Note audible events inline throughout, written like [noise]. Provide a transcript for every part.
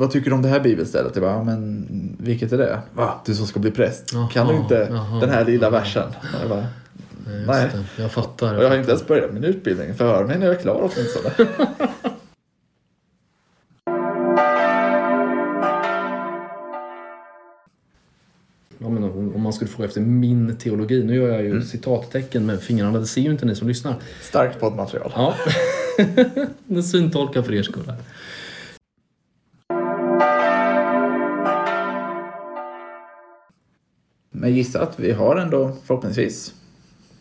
vad tycker du om det här bibelstället? Jag bara, "Ja, men vilket är det? Va? Du som ska bli präst. kan du Jaha, inte jaha, den här lilla jaha. versen? Jag bara, Nej, Nej. Det. Jag fattar. och jag har inte ens börjat min utbildning. Förhör mig när jag är klar åtminstone. [laughs] Ja, men om om man skulle fråga efter min teologi, nu gör jag Mm. ju citattecken med fingrarna, det ser ju inte ni som lyssnar. Starkt poddmaterial. Ja, [laughs] syntolkar för er skull här. Men gissa att vi har ändå förhoppningsvis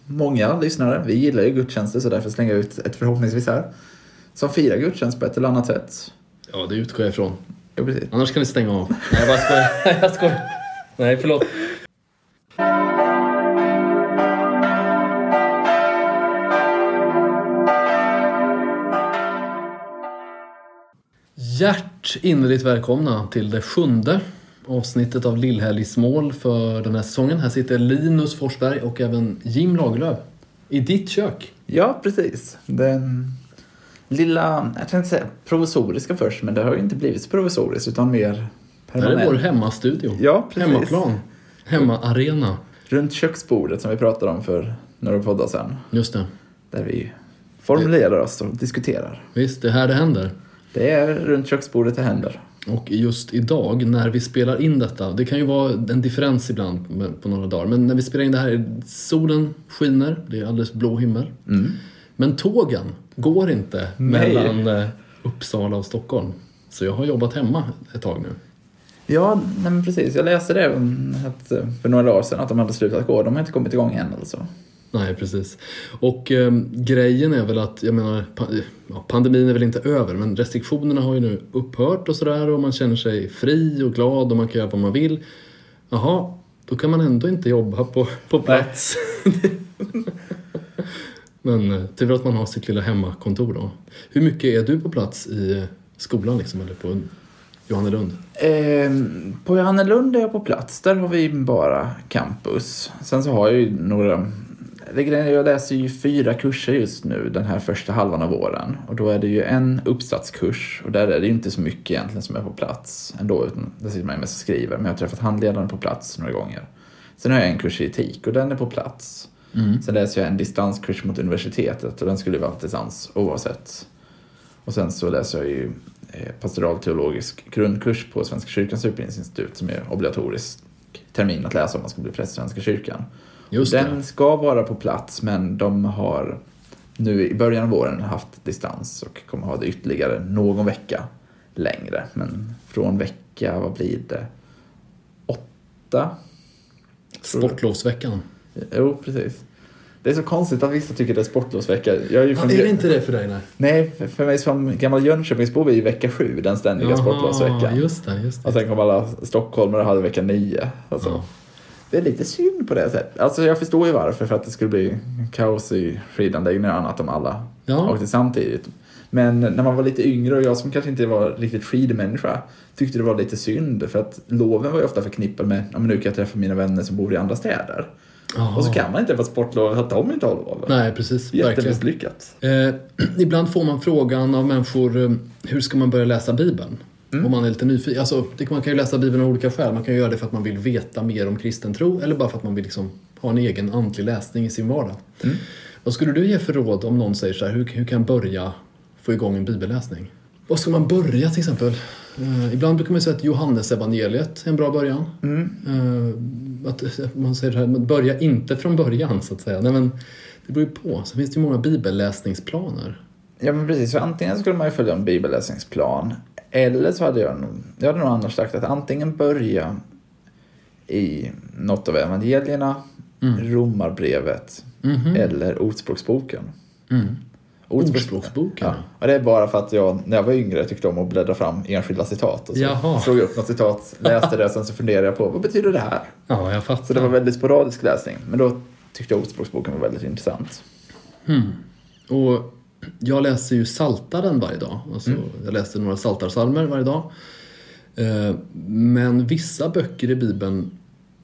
många lyssnare. Vi gillar ju gudstjänster så därför slänger jag ut ett förhoppningsvis här. Som firar gudstjänst på ett eller annat sätt. Ja, det utgår jag ifrån. Jo, precis. Annars kan vi stänga av. Nej, jag bara skojar. [laughs] Jag skojar. Nej, förlåt. Hjärt innerligt välkomna till det sjunde avsnittet av Lillhelgsmål för den här säsongen. Här sitter Linus Forsberg och även Jim Lagerlöf i ditt kök. Ja, precis. Den lilla, jag tänkte säga provisoriska först, men det har ju inte blivit så provisoriskt utan mer Det här är permanent. vår hemmastudio. Ja, precis. Hemmaplan. Hemmaarena. Runt köksbordet som vi pratade om för några poddar sedan. Just det. Där vi formulerar oss och diskuterar. Visst, det är här det händer. Det är runt köksbordet det händer. Och just idag när vi spelar in detta, det kan ju vara en differens ibland på några dagar, men när vi spelar in det här, solen skiner, det är alldeles blå himmel. Mm. Men tågen går inte Nej. mellan eh, Uppsala och Stockholm. Så jag har jobbat hemma ett tag nu. Ja, nej men precis. Jag läste det eh, för några dagar sedan att de hade slutat gå. De har inte kommit igång än alltså. Nej, precis. Och eh, grejen är väl att, jag menar, pandemin är väl inte över, men restriktionerna har ju nu upphört och sådär och man känner sig fri och glad och man kan göra vad man vill. Jaha, då kan man ändå inte jobba på, på plats. [laughs] men eh, tur att man har sitt lilla hemmakontor då. Hur mycket är du på plats i eh, skolan liksom, eller på Johannelund? Ehm, på Johannelund är jag på plats. Där har vi bara campus. Sen så har jag ju några... Jag läser ju fyra kurser just nu den här första halvan av våren. Och då är det ju en uppsatskurs och där är det ju inte så mycket egentligen som är på plats ändå. Utan där sitter man ju mest och skriver. Men jag har träffat handledaren på plats några gånger. Sen har jag en kurs i etik och den är på plats. Sen läser jag en distanskurs mot universitetet och den skulle vara på distans oavsett. Och sen så läser jag ju eh, pastoralteologisk grundkurs på Svenska kyrkans utbildningsinstitut som är obligatorisk termin att läsa om man ska bli präst i Svenska kyrkan. Just Den det. ska vara på plats men de har nu i början av våren haft distans och kommer ha det ytterligare någon vecka längre. Men från vecka, vad blir det? Åtta? Sportlovsveckan. Jo, precis. Det är så konstigt att vissa tycker det är sportlovsvecka. Jag är ju Ja, från är det inte det för dig? Nej. Nej, för- mig som gammal Jönköpingsbo är ju vecka sju den ständiga sportlovsveckan. just det, just det. Och sen kom alla stockholmare och hade vecka nio. Alltså, Ja. Det är lite synd på det sättet. Alltså jag förstår ju varför, för att det skulle bli kaos i skidanläggningar och annat om alla Ja. åkte samtidigt. Men när man var lite yngre och jag som kanske inte var riktigt skidmänniska tyckte det var lite synd för att loven var ju ofta förknippade med att nu kan jag träffa mina vänner som bor i andra städer. Jaha. Och så kan man inte få sportlov för att de inte har lov. Nej, precis. Jättemisslyckat. Eh, [clears throat] ibland får man frågan av människor eh, hur ska man börja läsa Bibeln? Om man är lite nyfiken. Alltså, det, man kan ju läsa Bibeln av olika skäl. Man kan ju göra det för att man vill veta mer om kristen tro eller bara för att man vill liksom ha en egen andlig läsning i sin vardag. Vad skulle du ge för råd om någon säger så här, hur, hur kan jag börja få igång en bibelläsning? Var ska man börja till exempel? Eh, ibland brukar man säga att Johannes evangeliet är en bra början. Eh, att att man säger så här, börja inte från början så att säga. Nej, men det beror ju på. Så finns det ju många bibelläsningsplaner. Ja men precis, för antingen skulle man ju följa en bibelläsningsplan eller så hade jag nog, jag hade nog annars sagt att antingen börja i något av evangelierna, Romarbrevet eller Ordspråksboken. Ordspråksboken, Ja. Och det är bara för att jag när jag var yngre tyckte om att bläddra fram enskilda citat och så Jaha. slog jag upp något citat, läste det och sen så funderade jag på vad betyder det här? Ja, jag fattar. Så det var väldigt sporadisk läsning. Men då tyckte jag Ordspråksboken var väldigt intressant. Och jag läser ju Saltaren varje dag. Alltså, Jag läser några saltarsalmer varje dag. Eh, Men vissa böcker i Bibeln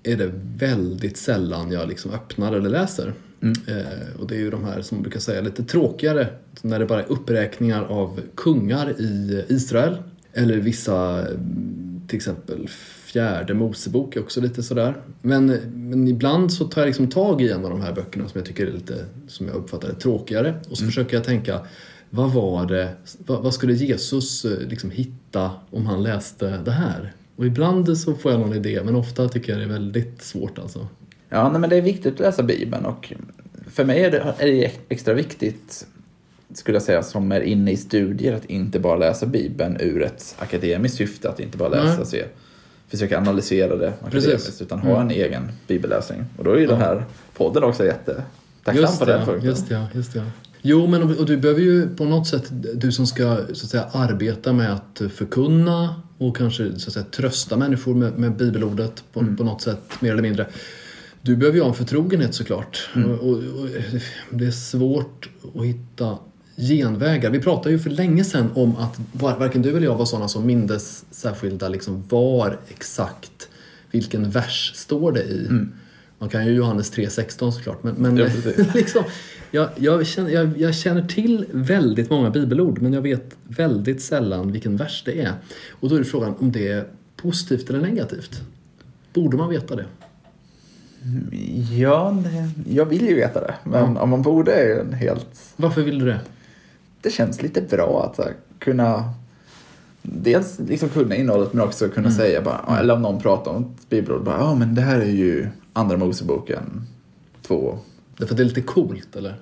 är det väldigt sällan jag liksom öppnar eller läser. Eh, Och det är ju de här som man brukar säga lite tråkigare, när det bara är uppräkningar av kungar i Israel. Eller vissa, mm, till exempel fjärde Mosebok är också lite sådär. Men, men ibland så tar jag liksom tag i en av de här böckerna som jag tycker är lite, som jag uppfattar det, tråkigare. Och så försöker jag tänka, vad var det, vad, vad skulle Jesus eh, liksom hitta om han läste det här? Och ibland så får jag någon idé, men ofta tycker jag det är väldigt svårt alltså. Ja, nej, men det är viktigt att läsa Bibeln och för mig är det, är det extra viktigt, skulle jag säga, som är inne i studier att inte bara läsa Bibeln ur ett akademiskt syfte, att inte bara läsa, Nej. se, försöka analysera det Precis. akademiskt, utan ha en egen bibelläsning. Och då är ju den här podden också jättetacksam Just på det, den ja, punkten. just det, ja, just det. ja. Jo, men och du behöver ju på något sätt, du som ska så att säga, arbeta med att förkunna och kanske så att säga, trösta människor med, med bibelordet på, Mm. på något sätt, mer eller mindre. Du behöver ju ha en förtrogenhet såklart. Mm. Och, och, och det är svårt att hitta genvägar. Vi pratade ju för länge sedan om att var- varken du eller jag var sådana som mindes särskilda liksom var exakt vilken vers står det i. Man kan ju Johannes 3.16 såklart. Men, men Ja, [laughs] liksom, jag, jag, känner, jag, jag känner till väldigt många bibelord men jag vet väldigt sällan vilken vers det är. Och då är frågan om det är positivt eller negativt. Borde man veta det? Ja, jag vill ju veta det, men om man borde är ju en helt... Varför vill du det? Det känns lite bra att här, kunna dels liksom kunna innehållet men också kunna Mm. säga bara, eller om någon pratar om ett bibelord, bara, ja men det här är ju andra Moseboken två. Därför att det är lite coolt eller?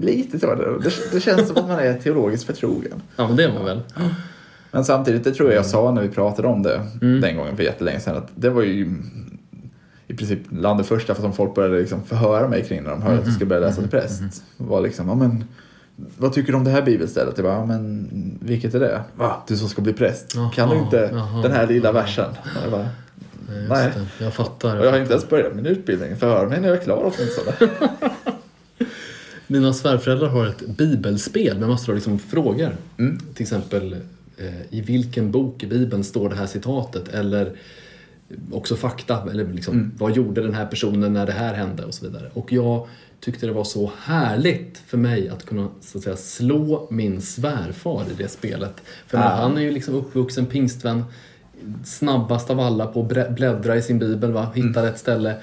Lite så, det, det, känns som att man är teologiskt förtrogen. [laughs] Ja men det är man väl? Men samtidigt, det tror jag jag sa när vi pratade om det Mm. den gången för jättelänge sedan, att det var ju i princip bland det första som folk började liksom förhöra mig kring när de hörde att jag skulle börja läsa till präst. Var liksom, ja men vad tycker du om det här bibelstället? Jag bara, ja men vilket är det? Va? Du som ska bli präst? Jaha, kan du inte jaha, den här lilla jaha. versen? Jag bara, Nej. Det. Jag fattar. och jag har inte ens börjat min utbildning. Förhör mig när jag är klar åtminstone. [laughs] Mina svärföräldrar har ett bibelspel med massor av liksom frågor. Mm. Till exempel eh, i vilken bok i bibeln står det här citatet? Eller också fakta. Eller liksom, Mm. vad gjorde den här personen när det här hände? Och så vidare. Och jag tyckte det var så härligt för mig att kunna så att säga, slå min svärfar i det spelet. För Ah. han är ju liksom uppvuxen pingstvän. Snabbast av alla på att bläddra i sin bibel, va? hitta Mm. rätt ställe.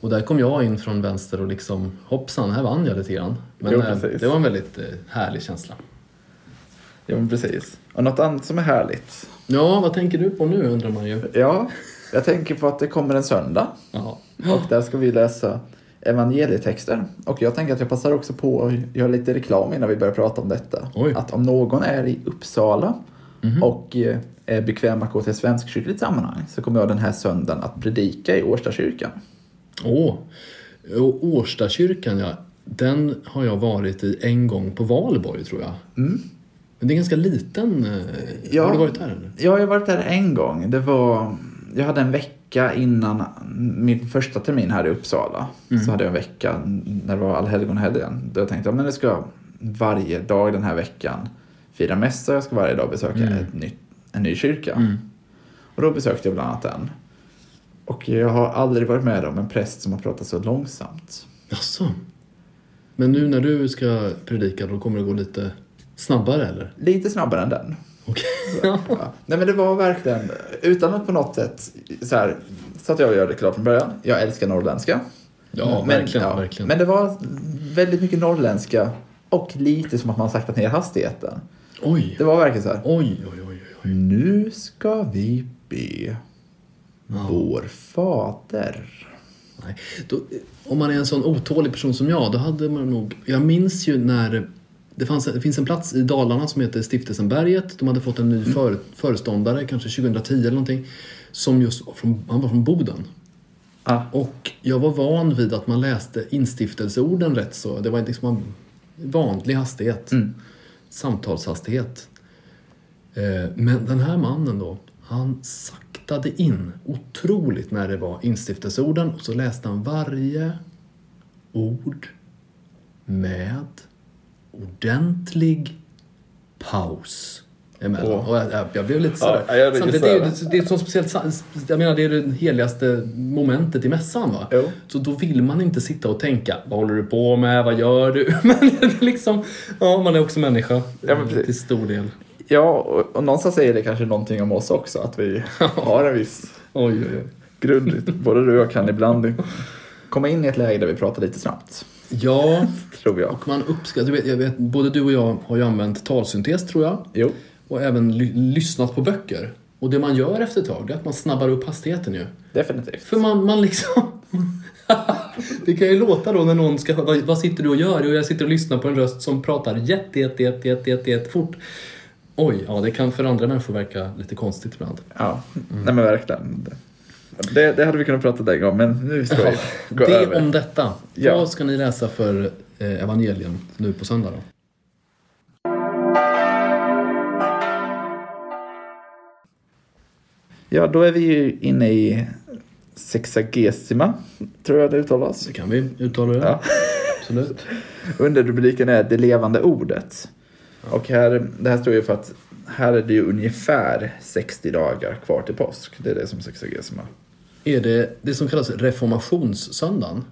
Och där kom jag in från vänster och liksom hoppsan, här vann jag lite grann. Men Jo, eh, det var en väldigt eh, härlig känsla. ja men precis. Och något annat som är härligt. Ja, vad tänker du på nu undrar man ju. Ja, jag tänker på att det kommer en söndag. Ja. Och där ska vi läsa evangelietexter. Och jag tänker att jag passar också på att göra lite reklam innan vi börjar prata om detta. Oj. Att om någon är i Uppsala och eh, är bekväm att gå till svenskkyrkligt sammanhang så kommer jag den här söndagen att predika i Årstakyrkan. Åh, och Årstakyrkan ja, den har jag varit i en gång på Valborg tror jag. Men det är ganska liten. eh, Ja. Har du varit där eller? Jag har varit där en gång. Det var, jag hade en vecka innan min första termin här i Uppsala. Så hade jag en vecka när det var allhelgonhelgen. Då jag tänkte att jag ska varje dag den här veckan fira mässa. Jag ska varje dag besöka ett nytt, en ny kyrka. Och då besökte jag bland annat den. Och jag har aldrig varit med om en präst som har pratat så långsamt. Jaså? Men nu när du ska predika då kommer det gå lite snabbare eller? Lite snabbare än den. Okej. Ja. Nej men det var verkligen, utan att på något sätt så här, så att jag gör det klart från början. Jag älskar norrländska. Ja, men, verkligen, ja, verkligen. Men det var väldigt mycket norrländska och lite som att man saktat ner hastigheten. Oj, Det var verkligen så här. oj, oj, oj. oj. Nu ska vi be vår fader. Nej. Då, om man är en sån otålig person som jag, då hade man nog... Jag minns ju när... Det, fanns, det finns en plats i Dalarna som heter Stiftelsenberget. De hade fått en ny för, föreståndare, kanske 2010 eller någonting. Som just var från, han var från Boden. Ah. Och jag var van vid att man läste instiftelseorden rätt så. Det var liksom en vanlig hastighet. Samtalshastighet. Eh, Men den här mannen då, han saktade in otroligt när det var instiftelseorden och så läste han varje ord med ordentlig paus emellan. Och jag, jag, blev lite sådär. Ja, jag Samtidigt, det är registrerar. det är ett så speciellt, jag menar det är det heligaste momentet i mässan va? Jo. Så då vill man inte sitta och tänka, vad håller du på med, vad gör du? [laughs] Men det är liksom, ja man är också människa Ja, precis. till stor del. Ja, och, och någonstans säger det kanske någonting om oss också, att vi [laughs] har en viss Oj, oj, oj. grund. Både du och jag kan ibland komma in i ett läge där vi pratar lite snabbt, Ja, tror jag. och man uppskattar, du vet, jag vet, både du och jag har ju använt talsyntes tror jag. Jo, Och även ly- lyssnat på böcker. Och det man gör efter ett tag, är att man snabbar upp hastigheten ju. definitivt. För man, man liksom... [laughs] det kan ju låta då när någon ska... Vad, vad sitter du och gör? Jo, jag sitter och lyssnar på en röst som pratar jätte, jätte, jätte, jätte, jätte, jätte fort. Oj, ja det kan för andra människor verka lite konstigt ibland. Ja, nej men verkligen. Det, det hade vi kunnat prata länge om, men nu ska vi gå det över. om detta. Ja. Vad ska ni läsa för eh, evangelium nu på söndag då? Ja, då är vi ju inne i Sexagesima, tror jag det uttalas. Det kan vi uttala det. Ja. Absolut. [laughs] Underrubriken är Det levande ordet. Och här, det här står ju för att här är det ju ungefär 60 dagar kvar till påsk. Det är det som Sexagesima. Är det det som kallas reformationssöndagen?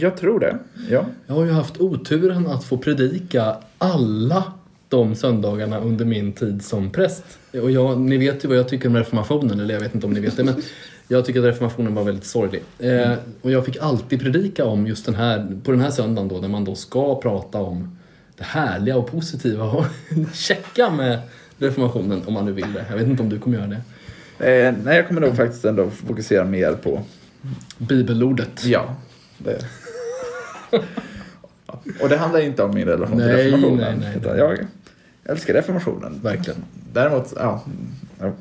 Jag tror det, ja. Jag har ju haft oturen att få predika alla de söndagarna under min tid som präst. Och jag, ni vet ju vad jag tycker om reformationen, eller jag vet inte om ni vet det, men jag tycker att reformationen var väldigt sorglig. Eh, och jag fick alltid predika om just den här, på den här söndagen då, när man då ska prata om det härliga och positiva och [laughs] checka med reformationen, om man nu vill det. Jag vet inte om du kommer göra det. Eh, nej, jag kommer nog faktiskt ändå fokusera mer på, Bibelordet. ja. Det. Och det handlar inte om min relation till Nej, reformationen. nej, nej, jag älskar reformationen. Verkligen. Däremot, ja. Ja,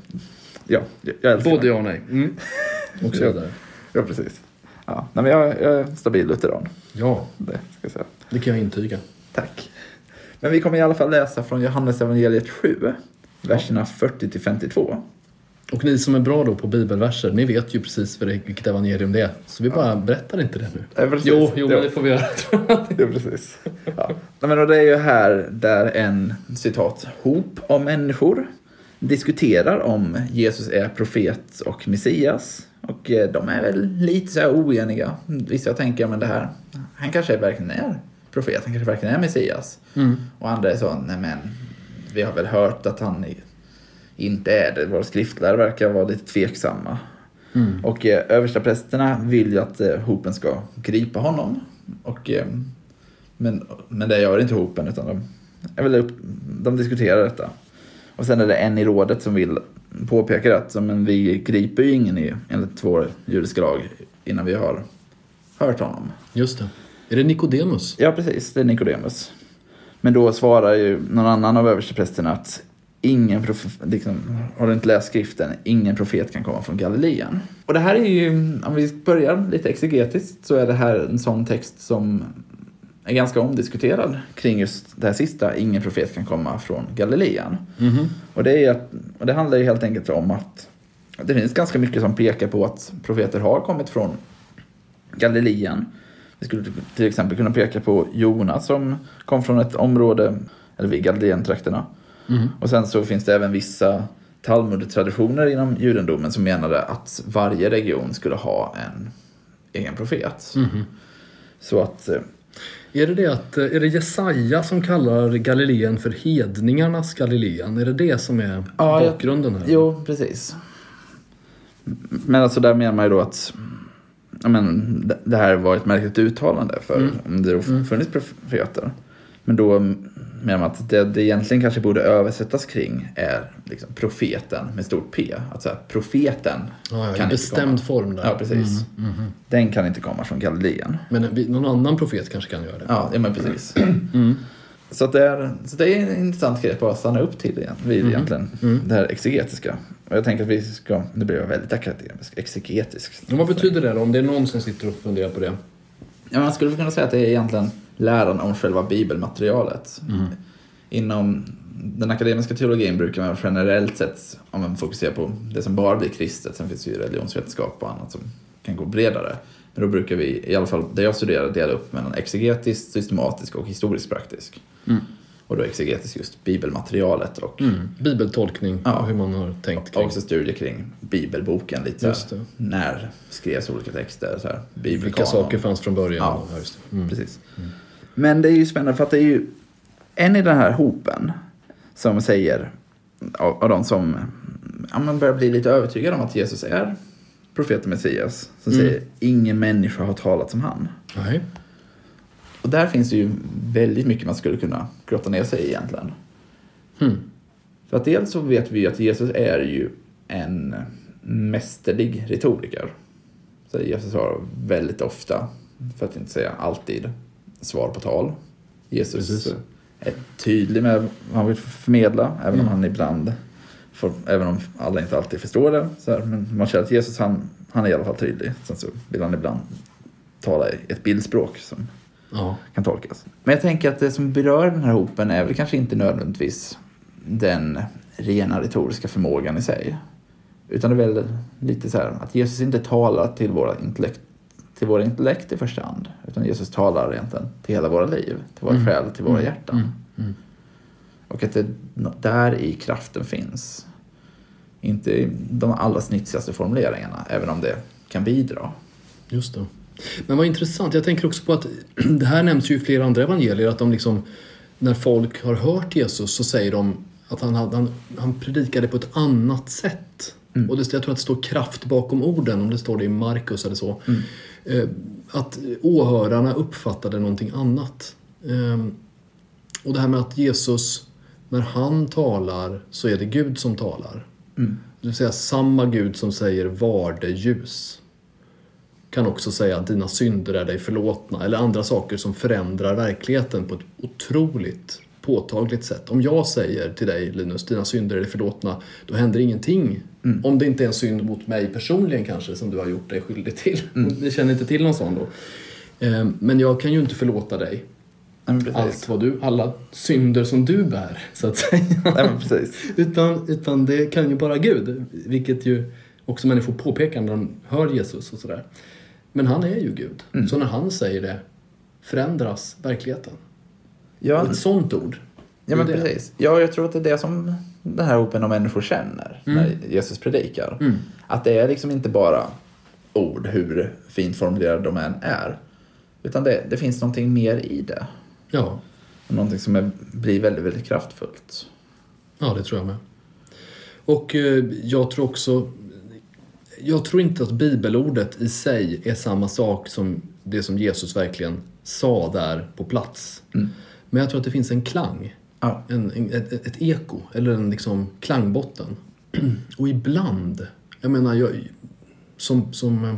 ja jag älskar Både ja och nej. Mm. Och så Ja. vidare. Ja, precis. Ja, nej, men jag, jag är stabil lutheran. Ja, Det ska säga. det kan jag intyga. Tack. Men vi kommer i alla fall läsa från Johannes evangeliet 7, verserna 40 till 52. Och ni som är bra då på bibelverser, ni vet ju precis vilket evangelium det är. Så vi bara berättar inte det nu. Ja, precis. Jo, jo, Ja. men det får vi göra. [laughs] Ja, precis. Ja. Men och det är ju här där en citat hop av människor diskuterar om Jesus är profet och Messias. Och eh, de är väl lite så här oeniga. Vissa tänker, men det här, han kanske verkligen är profet, han kanske verkligen är Messias. Mm. Och andra är så, nej men, vi har väl hört att han i- inte är det. Våra skriftlärare verkar vara lite tveksamma. Mm. Och eh, överstaprästerna vill ju att eh, hopen ska gripa honom. Och, eh, men, men det gör inte hopen utan de, jag vill upp, de diskuterar detta. Och sen är det en i rådet som vill påpeka att men vi griper ju ingen i, enligt vår judiska lag innan vi har hört honom. Just det. Är det Nikodemus? Ja, precis. Det är Nikodemus. Men då svarar ju någon annan av översteprästerna att ingen profet, liksom, har du inte läst skriften, ingen profet kan komma från Galileen. Och det här är ju, om vi börjar lite exegetiskt, så är det här en sån text som är ganska omdiskuterad kring just det här sista, ingen profet kan komma från Galileen. Mhm. Och det, är att, och det handlar ju helt enkelt om att det finns ganska mycket som pekar på att profeter har kommit från Galileen. Vi skulle till exempel kunna peka på Jona som kom från ett område, eller vid Galileentrakterna. Mhm. Och sen så finns det även vissa Talmud-traditioner inom judendomen som menade att varje region skulle ha en egen profet. Mhm. Så att, eh, Är det det att, eh, är det Jesaja som kallar Galileen för hedningarnas Galileen? Är det det som är Ja, bakgrunden här? jo precis. Men alltså där menar man ju då att ja, men, det- det här var ett märkligt uttalande för Mm. om det då funnits profeter. Men då menar att det, det egentligen kanske borde översättas kring är liksom profeten med stort P. Att så här, profeten Ja, ja, kan i inte bestämd komma. form där. Ja, precis. Mm, mhm. Den kan inte komma från Galileen. Men någon annan profet kanske kan göra det? Ja, ja men precis. [clears throat] Mm. Så, det är, så det är en intressant grej att stanna upp till igen, vid Mm. egentligen. Mm. Det här exegetiska. Och jag tänker att vi ska, nu blir jag väldigt akademisk, exegetisk. Men vad betyder det då? Om det är någon som sitter och funderar på det? Ja, man skulle kunna säga att det är egentligen läran om själva bibelmaterialet. Mm. Inom den akademiska teologin brukar man generellt sett, om man fokuserar på det som bara blir kristet, sen finns det ju religionsvetenskap och annat som kan gå bredare. Men då brukar vi, i alla fall där jag studerar, dela upp mellan exegetisk, systematisk och historisk praktisk. Mm. Och då exegetisk just bibelmaterialet och, Mm. Bibeltolkning Ja. och hur man har tänkt och kring. också studier kring bibelboken lite. När skrevs olika texter? Så här, Vilka saker fanns från början? Ja. Ja, just. Mm. Precis. Men det är ju spännande för att det är ju en i den här hopen som säger av, av de som ja, man börjar bli lite övertygade om att Jesus är profeten Messias. Som Mm. säger ingen människa har talat som han. Nej. Och där finns det ju väldigt mycket man skulle kunna grotta ner sig i egentligen. Hmm. För att dels så vet vi ju att Jesus är ju en mästerlig retoriker. Så Jesus har väldigt ofta, för att inte säga alltid, svar på tal. Jesus Precis. är tydlig med vad han vill förmedla, även om Mm. han ibland, får, även om alla inte alltid förstår det. Så här, men man känner att Jesus han, han är i alla fall tydlig. Sen så vill han ibland tala i ett bildspråk som Ja. kan tolkas. Men jag tänker att det som berör den här hopen är väl kanske inte nödvändigtvis den rena retoriska förmågan i sig. Utan det är väl lite så här att Jesus inte talar till våra intellekt, till våra intellekt i första hand. Utan Jesus talar egentligen till hela våra liv, till våra Mm. själ, till våra Mm. hjärtan. Mm. Mm. Och att det där i kraften finns. Inte i de allra snitsigaste formuleringarna, även om det kan bidra. Just det. Men vad intressant, jag tänker också på att [clears throat] det här nämns ju i flera andra evangelier att de liksom när folk har hört Jesus så säger de att han, hade, han, han predikade på ett annat sätt. Mm. Och det, jag tror att det står kraft bakom orden, om det står det i Markus eller så. Mm. Eh, att åhörarna uppfattade någonting annat. Eh, och det här med att Jesus, när han talar så är det Gud som talar. Mm. Det vill säga samma Gud som säger var det ljus kan också säga att dina synder är dig förlåtna eller andra saker som förändrar verkligheten på ett otroligt påtagligt sätt. Om jag säger till dig Linus, dina synder är dig förlåtna, då händer ingenting. Mm. Om det inte är en synd mot mig personligen kanske som du har gjort dig skyldig till. Mm. [laughs] Vi känner inte till någon sån då. Eh, Men jag kan ju inte förlåta dig allt vad du, alla synder som du bär så att säga. Nej. [laughs] Utan, utan det kan ju bara Gud, vilket ju också människor påpekar när de hör Jesus och sådär. Men han är ju Gud. Mm. Så när han säger det förändras verkligheten. Ja, Och ett sånt ord. Ja, men precis. Ja, jag tror att det är det som den här hopen av människor känner Mm. när Jesus predikar. Mm. Att det är liksom inte bara ord, hur fint formulerade de än är. Utan det, det finns någonting mer i det. Ja, Någonting som är, blir väldigt, väldigt kraftfullt. ja, det tror jag med. Och eh, jag tror också... Jag tror inte att bibelordet i sig är samma sak som det som Jesus verkligen sa där på plats. Mm. Men jag tror att det finns en klang. Ja. en, en, ett, ett eko eller en liksom klangbotten. [clears throat] Och ibland, jag menar, jag, som, som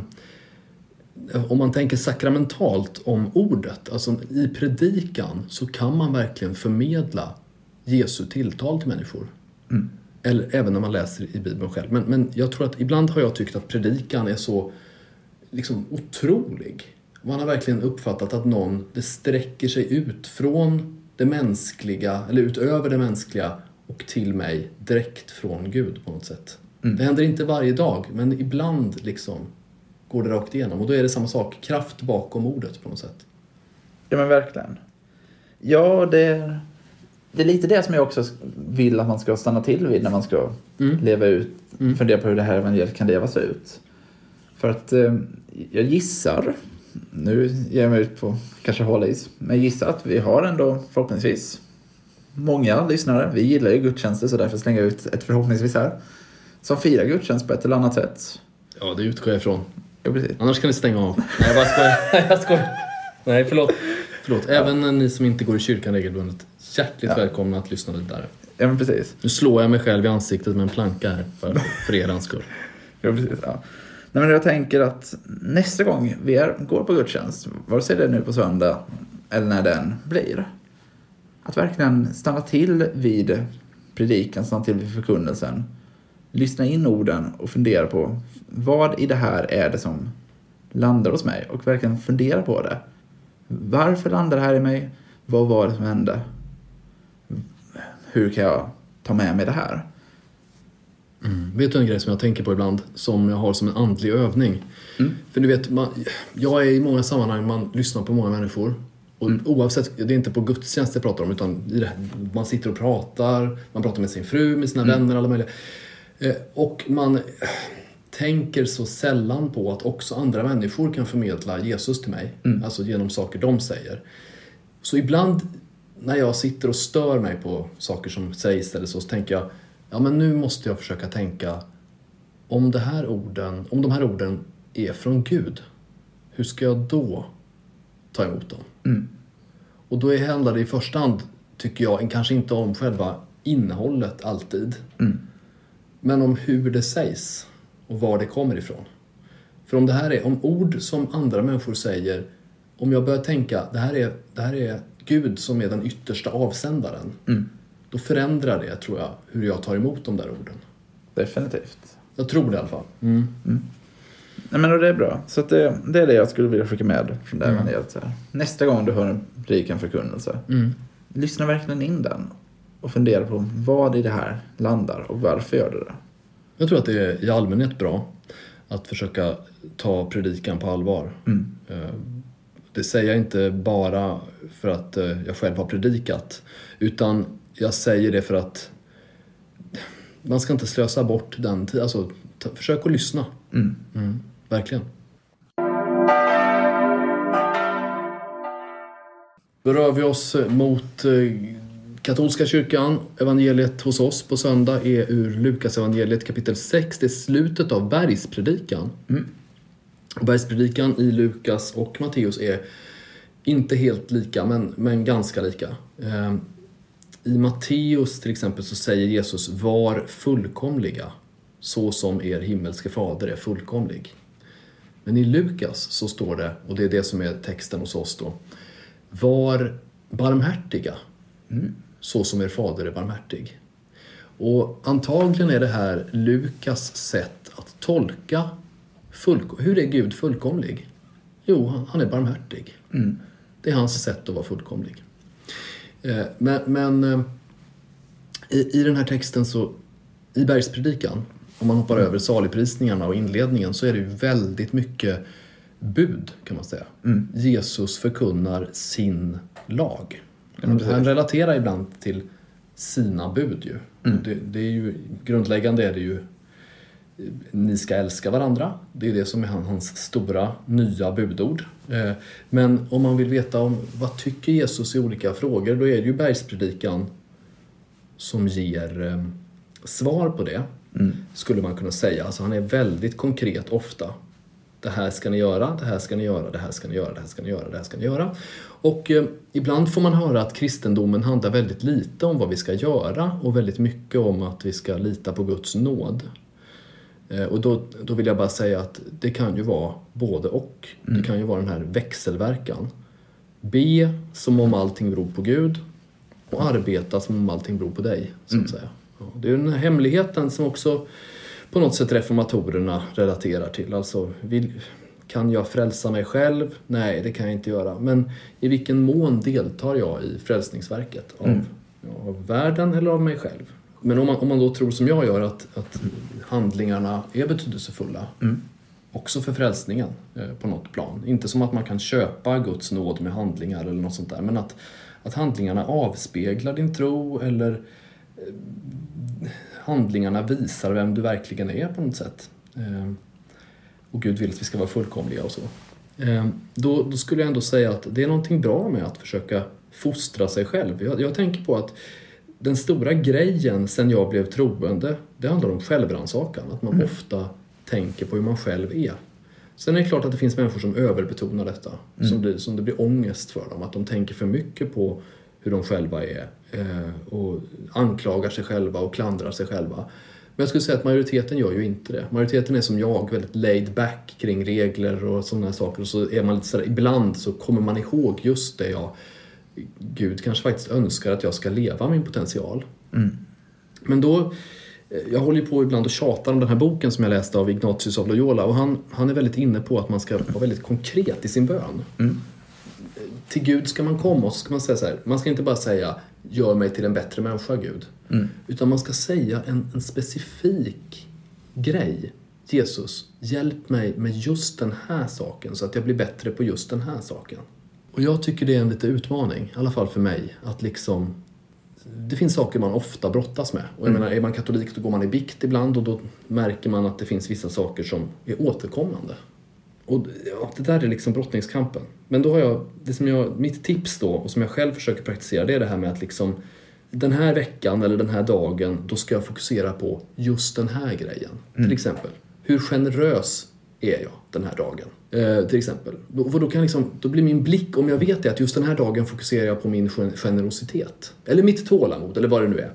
eh, om man tänker sakramentalt om ordet, alltså i predikan så kan man verkligen förmedla Jesu tilltal till människor. Mm. Eller även när man läser i Bibeln själv. Men, men jag tror att ibland har jag tyckt att predikan är så liksom otrolig. Man har verkligen uppfattat att någon, det sträcker sig ut från det mänskliga, eller utöver det mänskliga och till mig direkt från Gud på något sätt. Mm. Det händer inte varje dag, men ibland liksom går det rakt igenom. Och då är det samma sak, kraft bakom ordet på något sätt. Ja, men verkligen. Ja, det det är lite det som jag också vill att man ska stanna till vid när man ska Mm. leva ut, Mm. fundera på hur det här evangeliet kan levas ut. För att eh, jag gissar, nu ger jag mig ut på kanske hal is, men jag gissar att vi har ändå förhoppningsvis många lyssnare. Vi gillar ju gudstjänster så därför slänger jag ut ett förhoppningsvis här. Som firar gudstjänst på ett eller annat sätt. Ja, det utgår jag ifrån. Ja, precis. Annars kan ni stänga av. Nej, jag bara skojar. [laughs] jag skojar. Nej, förlåt. Förlåt. Även ni som inte går i kyrkan regelbundet, hjärtligt Ja. välkomna att lyssna vidare. Ja, men precis. Nu slår jag mig själv i ansiktet med en planka här för, för er skull. [laughs] Ja, precis. Ja. Nej, men jag tänker att nästa gång vi är, går på gudstjänst, vare sig det är nu på söndag eller när den blir, att verkligen stanna till vid predikan, stanna till vid förkunnelsen, lyssna in orden och fundera på vad i det här är det som landar hos mig och verkligen fundera på det. Varför landar det här i mig? Vad var det som hände? Hur kan jag ta med mig det här? Mm. Vet du en grej som jag tänker på ibland, som jag har som en andlig övning? Mm. För du vet, man, jag är i många sammanhang, man lyssnar på många människor. Och Mm. oavsett, det är inte på gudstjänst jag pratar om, utan det, man sitter och pratar, man pratar med sin fru, med sina Mm. vänner, alla möjliga. Eh, och man tänker så sällan på att också andra människor kan förmedla Jesus till mig. Mm. Alltså genom saker de säger. Så ibland när jag sitter och stör mig på saker som sägs eller så, så tänker jag ja men nu måste jag försöka tänka om, det här orden, om de här orden är från Gud, hur ska jag då ta emot dem? Mm. Och då handlar det i första hand, tycker jag, kanske inte om själva innehållet alltid. Mm. Men om hur det sägs och var det kommer ifrån. För om det här är, om ord som andra människor säger, om jag börjar tänka, det här är, det här är Gud som är den yttersta avsändaren. Mm. Då förändrar det, tror jag, hur jag tar emot de där orden. Definitivt. Jag tror det i alla fall. Mm. Nej, men det är bra. Så det, det är det jag skulle vilja skicka med från det här Mm. Så här. Nästa gång du hör en predikan förkunnelse, Mm. lyssna verkligen in den och fundera på vad i det här landar och varför gör det det. Jag tror att det är i allmänhet bra att försöka ta predikan på allvar. Mm. Eh, Det säger jag inte bara för att eh, jag själv har predikat. Utan jag säger det för att man ska inte slösa bort den tiden. Alltså, försök att lyssna. Mm. Mm, verkligen. Då rör vi oss mot eh, katolska kyrkan. Evangeliet hos oss på söndag är ur Lukas evangeliet kapitel 6. Det är slutet av bergspredikan. Mm. Bergspredikan i Lukas och Matteus är inte helt lika, men, men ganska lika. Eh, I Matteus till exempel så säger Jesus var fullkomliga så som er himmelske fader är fullkomlig. Men i Lukas så står det, och det är det som är texten hos oss då, var barmhärtiga så som er fader är barmhärtig. Och antagligen är det här Lukas sätt att tolka hur är Gud fullkomlig? Jo, han- är barmhärtig. Mm. Det är hans sätt att vara fullkomlig. Eh, Men, men eh, i, i den här texten så, i bergspredikan, om man hoppar över saligprisningarna och inledningen så är det ju väldigt mycket bud kan man säga. Mm. Jesus förkunnar sin lag. Precis. Han relaterar ibland till sina bud ju. Mm. Det, det är ju. Grundläggande är det ju ni ska älska varandra. Det är det som är han- hans stora nya budord. Eh, Men om man vill veta om vad tycker Jesus i olika frågor, då är det ju bergspredikan som ger eh, svar på det, Mm. skulle man kunna säga. Alltså han är väldigt konkret ofta. Det här ska ni göra, det här ska ni göra, det här ska ni göra, det här ska ni göra, det här ska ni göra. Och eh, ibland får man höra att kristendomen handlar väldigt lite om vad vi ska göra och väldigt mycket om att vi ska lita på Guds nåd. Eh, Och då, då vill jag bara säga att det kan ju vara både och. Det kan ju vara den här växelverkan. Be som om allting beror på Gud och arbeta som om allting beror på dig. Så att säga. Ja, det är den här hemligheten som också på något sätt reformatorerna relaterar till. Alltså, vill, kan jag frälsa mig själv? Nej, det kan jag inte göra. Men i vilken mån deltar jag i frälsningsverket? Av, Mm. av världen eller av mig själv? Men om man, om man då tror som jag gör att, att handlingarna är betydelsefulla Mm. också för frälsningen eh, på något plan. Inte som att man kan köpa Guds nåd med handlingar eller något sånt där, men att, att handlingarna avspeglar din tro eller eh, handlingarna visar vem du verkligen är på något sätt. Eh, och Gud vill att vi ska vara fullkomliga och så. Eh, då, då skulle jag ändå säga att det är någonting bra med att försöka fostra sig själv. Jag, jag tänker på att den stora grejen sen jag blev troende, det handlar om självrannsakan. Att man ofta tänker på hur man själv är. Sen är det klart att det finns människor som överbetonar detta. Som, blir, som det blir ångest för dem. Att de tänker för mycket på hur de själva är. Eh, och anklagar sig själva och klandrar sig själva. Men jag skulle säga att majoriteten gör ju inte det. Majoriteten är som jag, väldigt laid back kring regler och sådana saker. Och så är man lite sådär, ibland så kommer man ihåg just det jag Gud kanske faktiskt önskar att jag ska leva min potential. Mm. Men då, eh, jag håller ju på ibland och tjatar om den här boken som jag läste av Ignatius av Loyola och han, han är väldigt inne på att man ska vara väldigt konkret i sin bön. Mm. Till Gud ska man komma och så ska man säga så här, man ska inte bara säga gör mig till en bättre människa Gud. Mm. Utan man ska säga en, en specifik grej. Jesus, hjälp mig med just den här saken så att jag blir bättre på just den här saken. Och jag tycker det är en lite utmaning, i alla fall för mig, att liksom det finns saker man ofta brottas med. Och jag menar, är man katolik då går man i bikt ibland och då märker man att det finns vissa saker som är återkommande. Och ja, det där är liksom brottningskampen. Men då har jag, det som jag, mitt tips då, och som jag själv försöker praktisera, det är det här med att liksom den här veckan eller den här dagen, då ska jag fokusera på just den här grejen. Till exempel, hur generös är jag den här dagen? Eh, till exempel. Då, då, kan liksom, då blir min blick, om jag vet det, att just den här dagen fokuserar jag på min gen- generositet. Eller mitt tålamod, eller vad det nu är.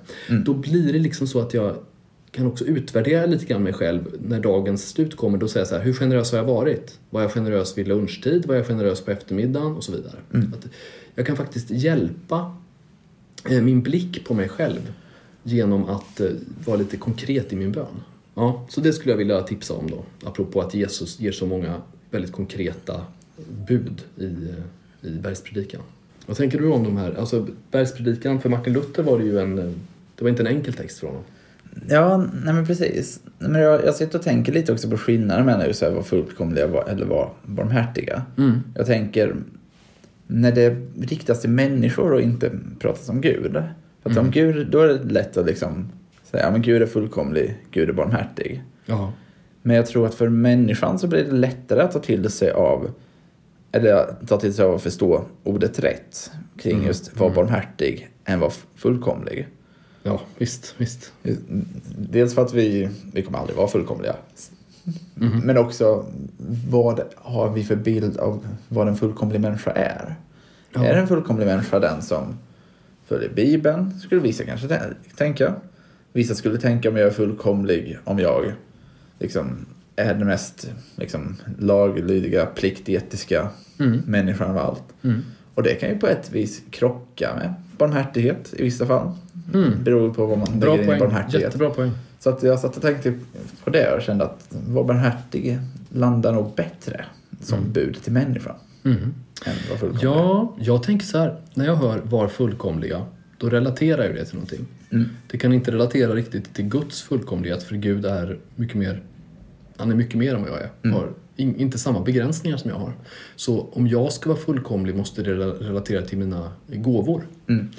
Då blir det liksom så att jag kan också utvärdera lite grann mig själv när dagens slut kommer. Då säger jag så här, hur generös har jag varit? Var jag generös vid lunchtid? Var jag generös på eftermiddagen? Och så vidare. Att jag kan faktiskt hjälpa eh, min blick på mig själv genom att eh, vara lite konkret i min bön. Ja, så det skulle jag vilja tipsa om då, apropå att Jesus ger så många väldigt konkreta bud i, eh, i bergspredikan. Vad tänker du om de här? Alltså bergspredikan, för Martin Luther var det ju en, det var inte en enkel text för honom. Ja, nej men precis. Men jag, jag sitter och tänker lite också på skillnaden mellan just att vara fullkomliga var- eller vara barmhärtiga. Jag tänker, när det riktas till människor och inte pratas om Gud. För att om Gud, då är det lätt att liksom säga, ja men Gud är fullkomlig, Gud är barmhärtig. Ja. Men jag tror att för människan så blir det lättare att ta till sig av eller ta till sig av att förstå ordet rätt kring just vara barmhärtig än vara fullkomlig. Ja, visst, visst. Dels för att vi, vi kommer aldrig vara fullkomliga. Men också vad har vi för bild av vad en fullkomlig människa är? Ja. Är en fullkomlig människa den som följer Bibeln? Skulle vissa kanske tä- tänka. Vissa skulle tänka om jag är fullkomlig om jag liksom är den mest liksom, laglydiga, pliktetiska människan av allt. Mm. Och det kan ju på ett vis krocka med barmhärtighet i vissa fall. Mm. Beror på vad man Bra lägger in i barmhärtighet. Jättebra poäng. Så att jag satt och tänkte på det och kände att vara barmhärtig landar nog bättre som bud till människan Mm. än vad fullkomlig. Ja, jag tänker så här. När jag hör var fullkomliga, då relaterar jag det till någonting. Mm. Det kan inte relatera riktigt till Guds fullkomlighet, för Gud är mycket mer, han är mycket mer än vad jag är. Har in, inte samma begränsningar som jag har. Så om jag ska vara fullkomlig måste det rela- relatera till mina gåvor. Mm.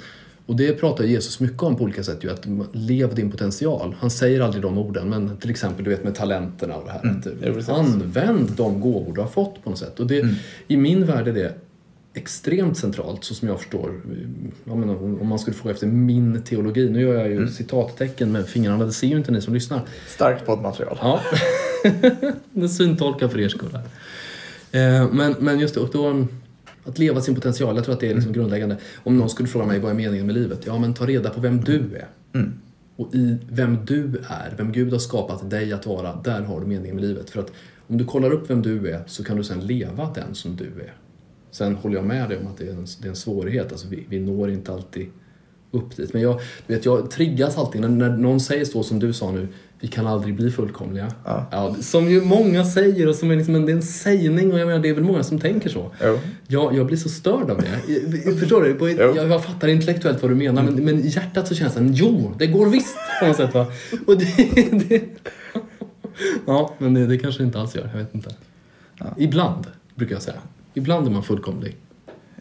Och det pratar Jesus mycket om på olika sätt, ju, att lev din potential. Han säger aldrig de orden, men till exempel du vet med talenterna och det här. Att, jo, precis. använd de gåvor du har fått på något sätt. Och det, I min värld är det extremt centralt, så som jag förstår. Jag menar, om man skulle fråga efter min teologi, nu gör jag ju citattecken med fingrarna, det ser ju inte ni som lyssnar. Starkt poddmaterial. Ja. [laughs] det syntolkar för er skull. Eh, Men, men just det, och då, att leva sin potential, jag tror att det är liksom grundläggande. Om någon skulle fråga mig vad är meningen med livet? Ja, men ta reda på vem du är. Mm. Och i vem du är, vem Gud har skapat dig att vara, där har du meningen med livet. För att om du kollar upp vem du är så kan du sen leva den som du är. Sen håller jag med dig om att det är en, det är en svårighet, alltså vi, vi når inte alltid upp dit. Men jag, vet, jag triggas alltid när, när någon säger så som du sa nu, vi kan aldrig bli fullkomliga. Ja. som ju många säger och som är liksom en, det är en sägning och jag menar det är väl många som tänker så. Jo. Jag, jag blir så störd av det. Jag- Förstår du? På, jag, jag fattar intellektuellt vad du menar men, men i hjärtat så känns det jo, det går visst på något sätt. Va? Och det, det, ja, men det, det kanske inte alls gör. Jag vet inte. Ibland, brukar jag säga. Ibland är man fullkomlig.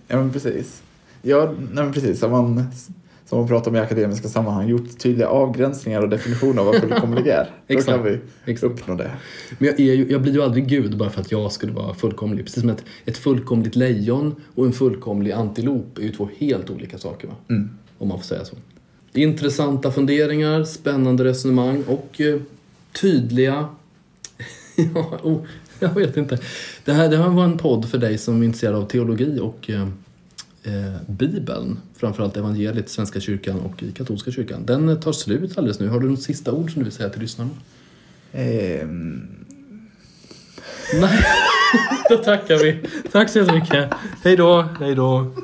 Ja, men precis. Ja, nej, men precis. Som man, som man pratar om i akademiska sammanhang, gjort tydliga avgränsningar och definitioner av vad fullkomlig är. Då Exakt. kan vi Exakt. uppnå det. Men jag, ju, jag blir ju aldrig Gud bara för att jag skulle vara fullkomlig. Precis som ett, ett fullkomligt lejon och en fullkomlig antilop är ju två helt olika saker. Va? Mm. Om man får säga så. Intressanta funderingar, spännande resonemang och eh, tydliga... [laughs] ja, oh, jag vet inte. Det här, det här var en podd för dig som är intresserad av teologi och eh, eh, Bibeln. Framförallt evangeliet Svenska kyrkan och i katolska kyrkan. Den tar slut alldeles nu. Har du något sista ord som du vill säga till lyssnarna? Ehm, Nej, [laughs] då tackar vi. Tack så jättemycket. Hej då, hej då.